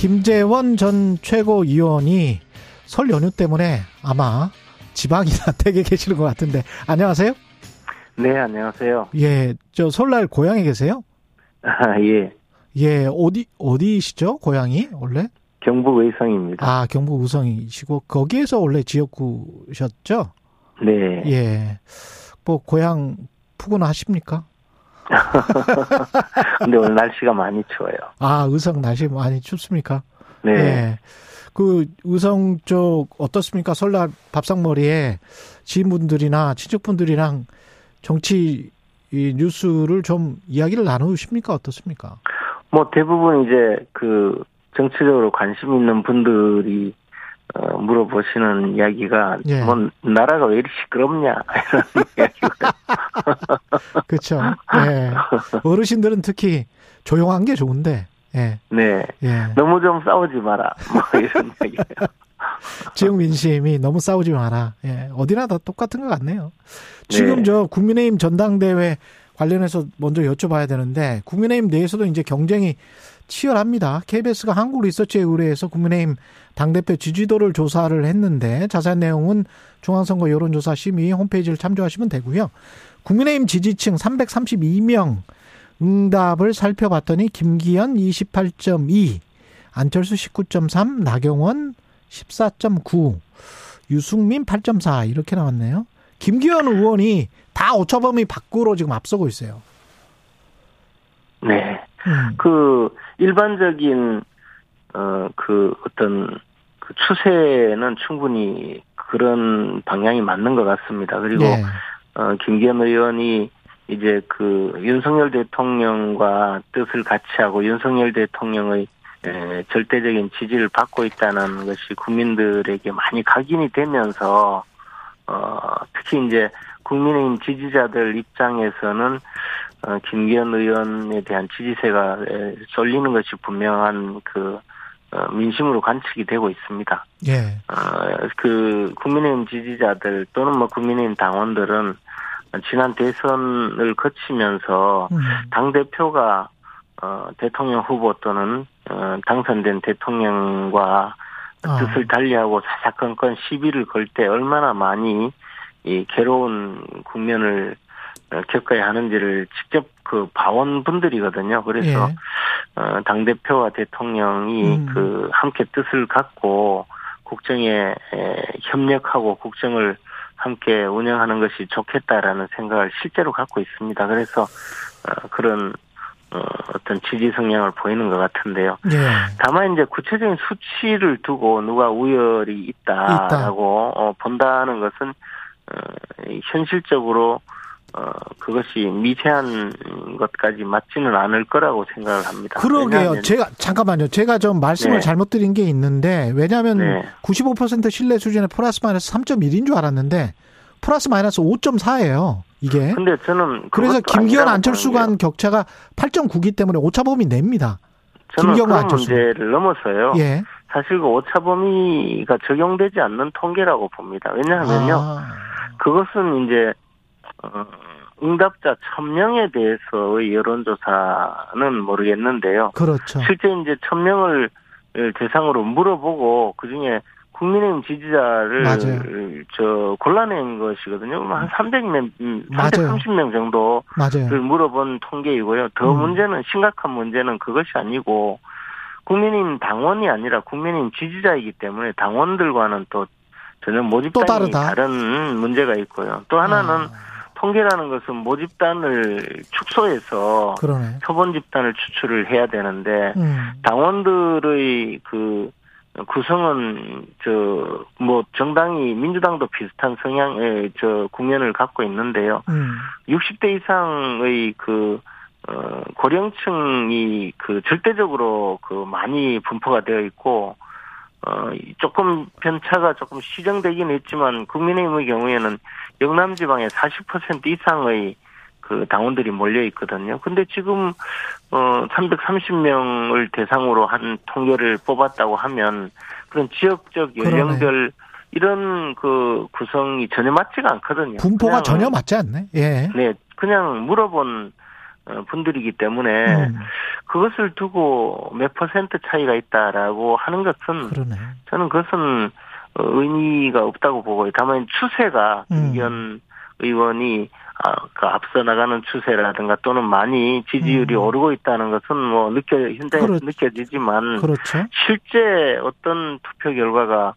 김재원 전 최고위원이 설 연휴 때문에 아마 지방이나 댁에 계시는 것 같은데 안녕하세요. 네, 안녕하세요. 예, 저 설날 고향에 계세요? 아, 예. 예, 어디 어디시죠? 고향이 원래? 경북 의성입니다. 아, 경북 의성이시고 거기에서 원래 지역구셨죠? 네. 예. 뭐 고향 푸근하십니까? 근데 오늘 날씨가 많이 추워요. 아, 의성 날씨 많이 춥습니까? 네. 예. 그 의성 쪽 어떻습니까? 설날 밥상머리에 지인분들이나 친척분들이랑 정치 이 뉴스를 좀 이야기를 나누십니까? 어떻습니까? 뭐 대부분 이제 그 정치적으로 관심 있는 분들이 어, 물어보시는 이야기가 예. 뭐 나라가 왜 이리 시끄럽냐 이런 이야기가 그렇죠. 예. 어르신들은 특히 조용한 게 좋은데. 예. 네 예. 너무 좀 싸우지 마라 뭐 이런 이야기예요. 지역 민심이 너무 싸우지 마라. 예. 어디나 다 똑같은 것 같네요. 지금 네. 저 국민의힘 전당대회 관련해서 먼저 여쭤봐야 되는데 국민의힘 내에서도 이제 경쟁이 치열합니다. KBS가 한국 리서치에 의뢰해서 국민의힘 당대표 지지도를 조사를 했는데 자세한 내용은 중앙선거 여론조사 심의 홈페이지를 참조하시면 되고요. 국민의힘 지지층 332명 응답을 살펴봤더니 김기현 28.2, 안철수 19.3, 나경원 14.9, 유승민 8.4 이렇게 나왔네요. 김기현 의원이 다 오차 범위 밖으로 지금 앞서고 있어요. 네. 음. 그 일반적인 어 그 어떤 그 추세는 충분히 그런 방향이 맞는 것 같습니다. 그리고 네. 어 김기현 의원이 이제 그 윤석열 대통령과 뜻을 같이 하고 윤석열 대통령의 에, 절대적인 지지를 받고 있다는 것이 국민들에게 많이 각인이 되면서 어 특히 이제 국민의힘 지지자들 입장에서는 어, 김기현 의원에 대한 지지세가 에, 쏠리는 것이 분명한 그 어, 민심으로 관측이 되고 있습니다. 예. 어, 그 국민의힘 지지자들 또는 뭐 국민의힘 당원들은 지난 대선을 거치면서 음. 당 대표가 어, 대통령 후보 또는 어, 당선된 대통령과 아. 뜻을 달리하고 사사건건 시비를 걸 때 얼마나 많이 이 괴로운 국면을 어, 겪어야 하는지를 직접 그 봐온 분들이거든요. 그래서 예. 어, 당 대표와 대통령이 음. 그 함께 뜻을 갖고 국정에 에, 협력하고 국정을 함께 운영하는 것이 좋겠다라는 생각을 실제로 갖고 있습니다. 그래서 어, 그런 어, 어떤 지지 성향을 보이는 것 같은데요. 예. 다만 이제 구체적인 수치를 두고 누가 우열이 있다라고 어, 본다는 것은 현실적으로 어, 그것이 미세한 것까지 맞지는 않을 거라고 생각을 합니다. 그러게요. 제가 잠깐만요. 제가 좀 말씀을 네. 잘못 드린 게 있는데 왜냐하면 네. 95% 신뢰 수준의 플러스 마이너스 3.1인 줄 알았는데 플러스 마이너스 5.4예요. 이게. 근데 저는 그래서 김기현 안철수 간 격차가 8.9기 때문에 오차범위 냅니다. 저는 김경호 그런 안철수. 문제를 넘어서요. 예. 사실 그 오차 범위가 적용되지 않는 통계라고 봅니다. 왜냐하면요. 아, 그것은 이제 어, 응답자 1000명에 대해서의 여론조사는 모르겠는데요. 그렇죠. 실제 이제 1000명을 대상으로 물어보고 그중에 국민의힘 지지자를 맞아요. 저 골라낸 것이거든요. 한 300명, 맞아요. 330명 정도를 맞아요. 물어본 통계이고요. 더 음. 문제는 심각한 문제는 그것이 아니고 국민의힘 당원이 아니라 국민의힘 지지자이기 때문에 당원들과는 또 전혀 모집단이 다르다. 다른 문제가 있고요. 또 하나는 아, 통계라는 것은 모집단을 축소해서 그러네. 표본 집단을 추출을 해야 되는데 음. 당원들의 그 구성은 저 뭐 정당이 민주당도 비슷한 성향의 저 국면을 갖고 있는데요. 음. 60대 이상의 그 어, 고령층이 그 절대적으로 그 많이 분포가 되어 있고 어, 조금 편차가 조금 시정되긴 했지만 국민의힘의 경우에는 영남 지방에 40% 이상의 그 당원들이 몰려 있거든요. 근데 지금 어 330명을 대상으로 한 통계를 뽑았다고 하면 그런 지역적 연령별 그러네. 이런 그 구성이 전혀 맞지가 않거든요. 분포가 전혀 맞지 않네. 예. 네, 그냥 물어본 어, 분들이기 때문에 음. 그것을 두고 몇 퍼센트 차이가 있다라고 하는 것은 그러네. 저는 그것은 어, 의미가 없다고 보고요. 다만 추세가 음. 김기현 의원이 아, 그 앞서 나가는 추세라든가 또는 많이 지지율이 음. 오르고 있다는 것은 뭐 느껴 현장에 그렇, 느껴지지만 그렇죠. 실제 어떤 투표 결과가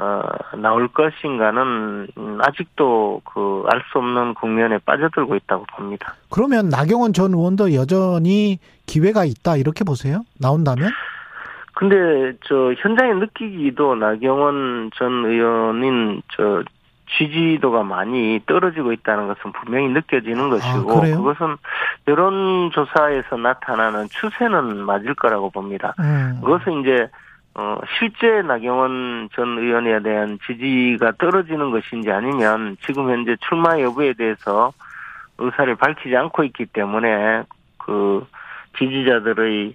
어, 나올 것인가는 아직도 그 알 수 없는 국면에 빠져들고 있다고 봅니다. 그러면 나경원 전 의원도 여전히 기회가 있다 이렇게 보세요? 나온다면? 근데 저 현장에 느끼기도 나경원 전 의원인 저 지지도가 많이 떨어지고 있다는 것은 분명히 느껴지는 아, 것이고 아, 그것은 여론조사에서 나타나는 추세는 맞을 거라고 봅니다. 음. 그것은 이제 어 실제 나경원 전 의원에 대한 지지가 떨어지는 것인지 아니면 지금 현재 출마 여부에 대해서 의사를 밝히지 않고 있기 때문에 그 지지자들의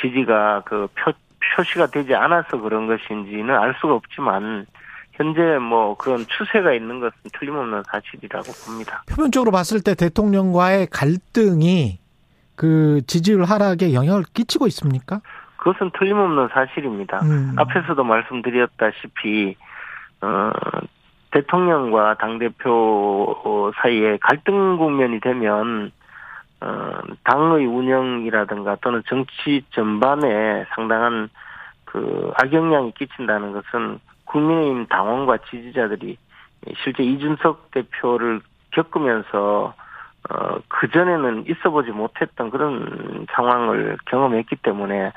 지지가 그 표, 표시가 되지 않아서 그런 것인지는 알 수가 없지만 현재 뭐 그런 추세가 있는 것은 틀림없는 사실이라고 봅니다. 표면적으로 봤을 때 대통령과의 갈등이 그 지지율 하락에 영향을 끼치고 있습니까? 그것은 틀림없는 사실입니다. 음. 앞에서도 말씀드렸다시피 어, 대통령과 당 대표 사이에 갈등 국면이 되면 어, 당의 운영이라든가 또는 정치 전반에 상당한 그 악영향이 끼친다는 것은 국민의힘 당원과 지지자들이 실제 이준석 대표를 겪으면서 어, 그전에는 있어 보지 못했던 그런 상황을 경험했기 때문에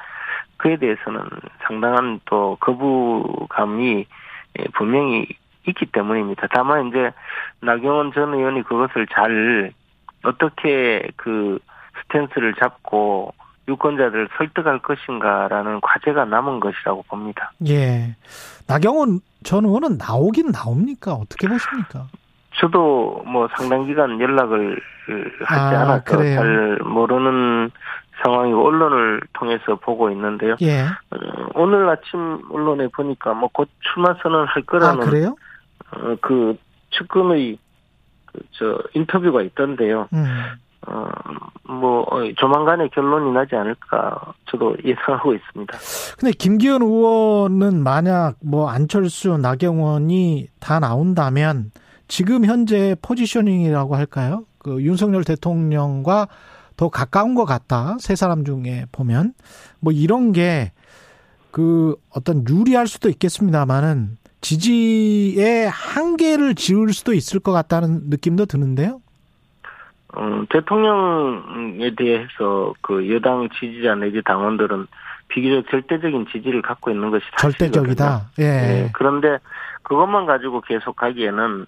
그에 대해서는 상당한 또 거부감이 분명히 있기 때문입니다. 다만 이제 나경원 전 의원이 그것을 잘 어떻게 그 스탠스를 잡고 유권자들을 설득할 것인가라는 과제가 남은 것이라고 봅니다. 예. 나경원 전 의원은 나오긴 나옵니까? 어떻게 보십니까? 저도 뭐 상당 기간 연락을 하지 아, 그래요? 잘 모르는 상황이고 언론을 통해서 보고 있는데요. 예. 어, 오늘 아침 언론에 보니까 뭐 곧 출마 선언을 할 거라는 아, 그래요? 어, 그 측근의 그저 인터뷰가 있던데요. 음. 어, 뭐, 어, 조만간에 결론이 나지 않을까, 저도 예상하고 있습니다. 근데 김기현 의원은 만약 뭐 안철수, 나경원이 다 나온다면 지금 현재 포지셔닝이라고 할까요? 그 윤석열 대통령과 더 가까운 것 같다. 세 사람 중에 보면. 뭐 이런 게 그 어떤 유리할 수도 있겠습니다만은 지지의 한계를 지울 수도 있을 것 같다는 느낌도 드는데요. 어, 대통령에 대해서 그 여당 지지자 내지 당원들은 비교적 절대적인 지지를 갖고 있는 것이 절대적이다. 예. 예. 그런데 그것만 가지고 계속 가기에는 어,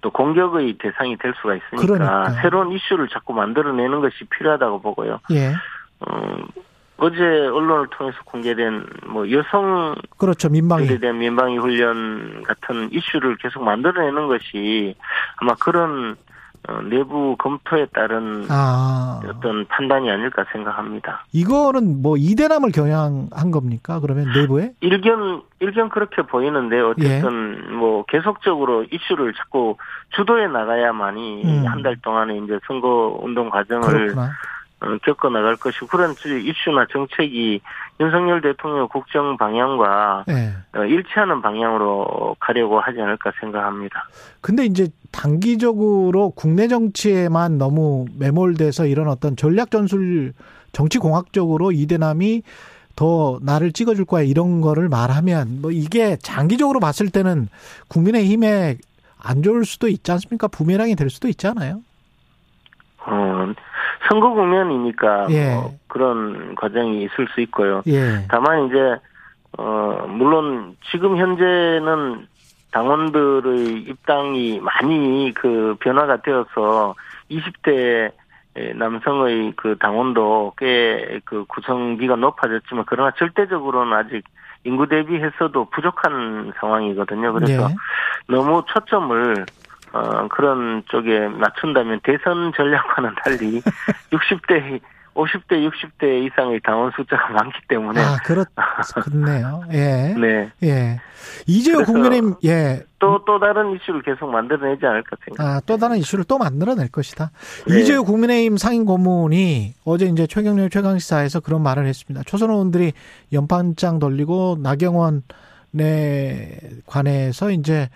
또 공격의 대상이 될 수가 있으니까 그러니까. 새로운 이슈를 자꾸 만들어내는 것이 필요하다고 보고요. 예. 어, 어제 언론을 통해서 공개된 뭐 여성 그렇죠 민방위 대한 민방위 훈련 같은 이슈를 계속 만들어내는 것이 아마 그런 어, 내부 검토에 따른 아. 어떤 판단이 아닐까 생각합니다. 이거는 뭐 이대남을 겨냥한 겁니까? 그러면 내부에? 일견 일견 그렇게 보이는데 어쨌든 예. 뭐 계속적으로 이슈를 자꾸 주도해 나가야만이 음. 한달 동안에 이제 선거 운동 과정을 그렇구나. 어, 겪어 나갈 것이고 그런 이슈나 정책이 윤석열 대통령 국정 방향과 네. 일치하는 방향으로 가려고 하지 않을까 생각합니다. 근데 이제 단기적으로 국내 정치에만 너무 매몰돼서 이런 어떤 전략 전술 정치 공학적으로 이대남이 더 나를 찍어줄 거야 이런 거를 말하면 뭐 이게 장기적으로 봤을 때는 국민의힘에 안 좋을 수도 있지 않습니까? 부메랑이 될 수도 있잖아요. 어, 선거 국면이니까 예. 뭐 그런 과정이 있을 수 있고요. 예. 다만 이제 어 물론 지금 현재는 당원들의 입당이 많이 그 변화가 되어서 20대 남성의 그 당원도 꽤 그 구성비가 높아졌지만 그러나 절대적으로는 아직 인구 대비해서도 부족한 상황이거든요. 그래서 예. 너무 초점을 어, 그런 쪽에 맞춘다면 대선 전략과는 달리 60대, 50대, 60대 이상의 당원 숫자가 많기 때문에 아, 그렇, 그렇네요. 예. 네. 예. 이재호 국민의힘, 예. 또, 또 다른 이슈를 계속 만들어내지 않을까 생각합니다. 아, 또 다른 이슈를 또 만들어낼 것이다. 네. 이재호 국민의힘 상임 고문이 어제 이제 최경련 최강시사에서 그런 말을 했습니다. 초선 의원들이 연판장 돌리고 나경원에 관해서 이제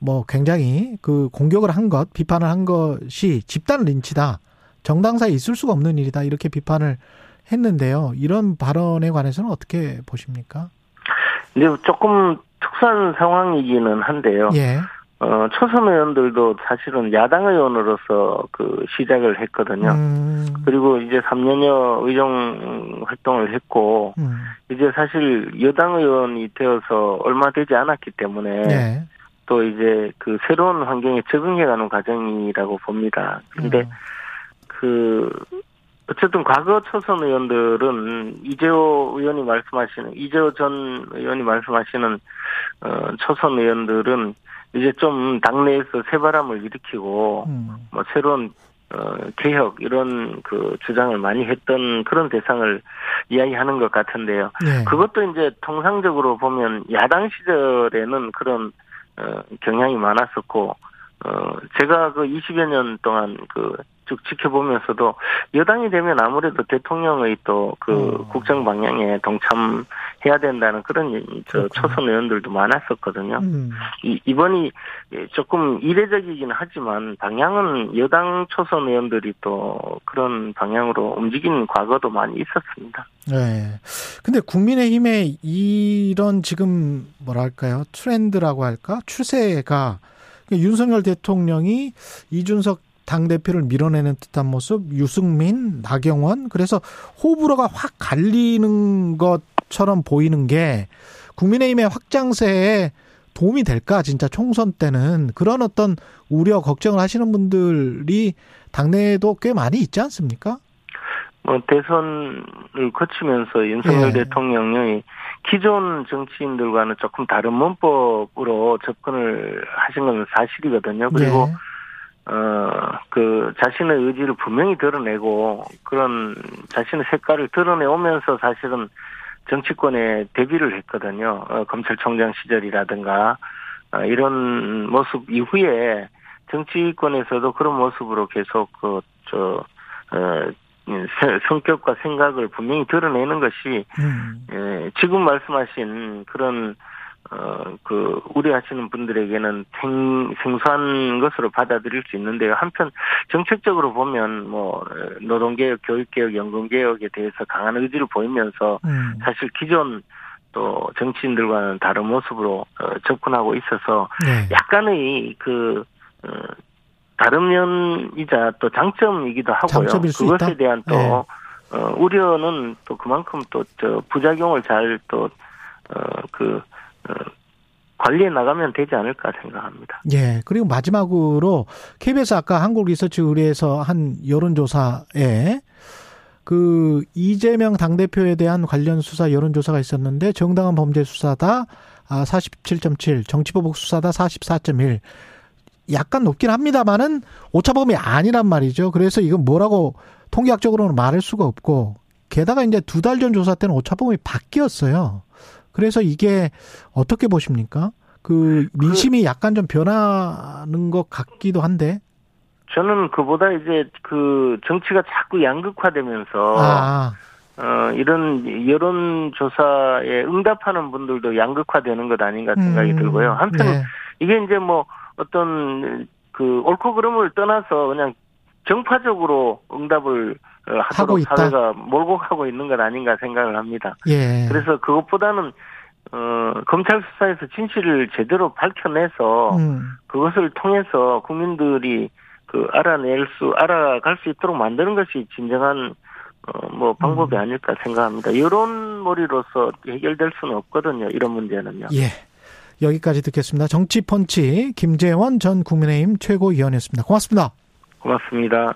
뭐 굉장히 그 공격을 한 것, 비판을 한 것이 집단 린치다. 정당사에 있을 수가 없는 일이다. 이렇게 비판을 했는데요. 이런 발언에 관해서는 어떻게 보십니까? 근데 조금 특수한 상황이기는 한데요. 예. 어, 초선 의원들도 사실은 야당 의원으로서 그 시작을 했거든요. 음, 그리고 이제 3년여 의정 활동을 했고, 음, 이제 사실 여당 의원이 되어서 얼마 되지 않았기 때문에 예. 또 이제 그 새로운 환경에 적응해가는 과정이라고 봅니다. 근데 음, 그 어쨌든 과거 초선 의원들은 이재호 의원이 말씀하시는 이재호 전 의원이 말씀하시는 어 초선 의원들은 이제 좀 당내에서 새바람을 일으키고 음. 뭐 새로운 어 개혁 이런 그 주장을 많이 했던 그런 대상을 이야기하는 것 같은데요. 예. 그것도 이제 통상적으로 보면 야당 시절에는 그런 어 경향이 많았었고 어 제가 그 20여 년 동안 그 쭉 지켜보면서도 여당이 되면 아무래도 대통령의 또그 어. 국정 방향에 동참해야 된다는 그런 저 그렇군요. 초선 의원들도 많았었거든요. 음. 이, 이번이 조금 이례적이긴 하지만 방향은 여당 초선 의원들이 또 그런 방향으로 움직이는 과거도 많이 있었습니다. 네. 근데 국민의힘의 이런 지금 뭐랄까요? 트렌드라고 할까? 추세가 윤석열 대통령이 이준석 당대표를 밀어내는 듯한 모습, 유승민, 나경원, 그래서 호불호가 확 갈리는 것처럼 보이는 게 국민의힘의 확장세에 도움이 될까, 진짜 총선 때는. 그런 어떤 우려, 걱정을 하시는 분들이 당내에도 꽤 많이 있지 않습니까? 뭐 대선을 거치면서 윤석열 예. 대통령이 기존 정치인들과는 조금 다른 문법으로 접근을 하신 건 사실이거든요. 그리고 예. 어, 그, 자신의 의지를 분명히 드러내고, 그런 자신의 색깔을 드러내오면서 사실은 정치권에 데뷔를 했거든요. 어, 검찰총장 시절이라든가, 어, 이런 모습 이후에 정치권에서도 그런 모습으로 계속 그, 저, 어, 세- 성격과 생각을 분명히 드러내는 것이, 음. 예, 지금 말씀하신 그런 어, 그, 우려하시는 분들에게는 생, 생소한 것으로 받아들일 수 있는데요. 한편, 정책적으로 보면, 뭐, 어, 노동개혁, 교육개혁, 연금개혁에 대해서 강한 의지를 보이면서, 음. 사실 기존 또 정치인들과는 다른 모습으로 어, 접근하고 있어서, 네. 약간의 그, 어, 다른 면이자 또 장점이기도 하고요. 그것에 있다? 대한 또, 네. 어, 우려는 또 그만큼 또, 저, 부작용을 잘 또, 어, 그, 어, 관리해 나가면 되지 않을까 생각합니다. 예. 그리고 마지막으로 KBS 아까 한국 리서치 의뢰에서 한 여론조사에 그 이재명 당대표에 대한 관련 수사 여론조사가 있었는데 정당한 범죄 수사다 아 47.7, 정치보복 수사다 44.1. 약간 높긴 합니다만은 오차범위 아니란 말이죠. 그래서 이건 뭐라고 통계학적으로는 말할 수가 없고 게다가 이제 두 달 전 조사 때는 오차범위 바뀌었어요. 그래서 이게 어떻게 보십니까? 그 민심이 약간 좀 변하는 것 같기도 한데. 저는 그보다 이제 그 정치가 자꾸 양극화되면서 아, 어 이런 여론조사에 응답하는 분들도 양극화되는 것 아닌가 생각이 음, 들고요. 한편 네. 이게 이제 뭐 어떤 그 옳고 그름을 떠나서 그냥 정파적으로 응답을 어, 하고 하도록 있다. 사회가 몰고 가고 있는 것 아닌가 생각을 합니다. 예. 그래서 그것보다는 어 검찰 수사에서 진실을 제대로 밝혀내서 음, 그것을 통해서 국민들이 그 알아낼 수 알아갈 수 있도록 만드는 것이 진정한 어 뭐 방법이 음. 아닐까 생각합니다. 여론몰이로서 해결될 수는 없거든요. 이런 문제는요. 예. 여기까지 듣겠습니다. 정치펀치 김재원 전 국민의힘 최고위원이었습니다. 고맙습니다. 고맙습니다.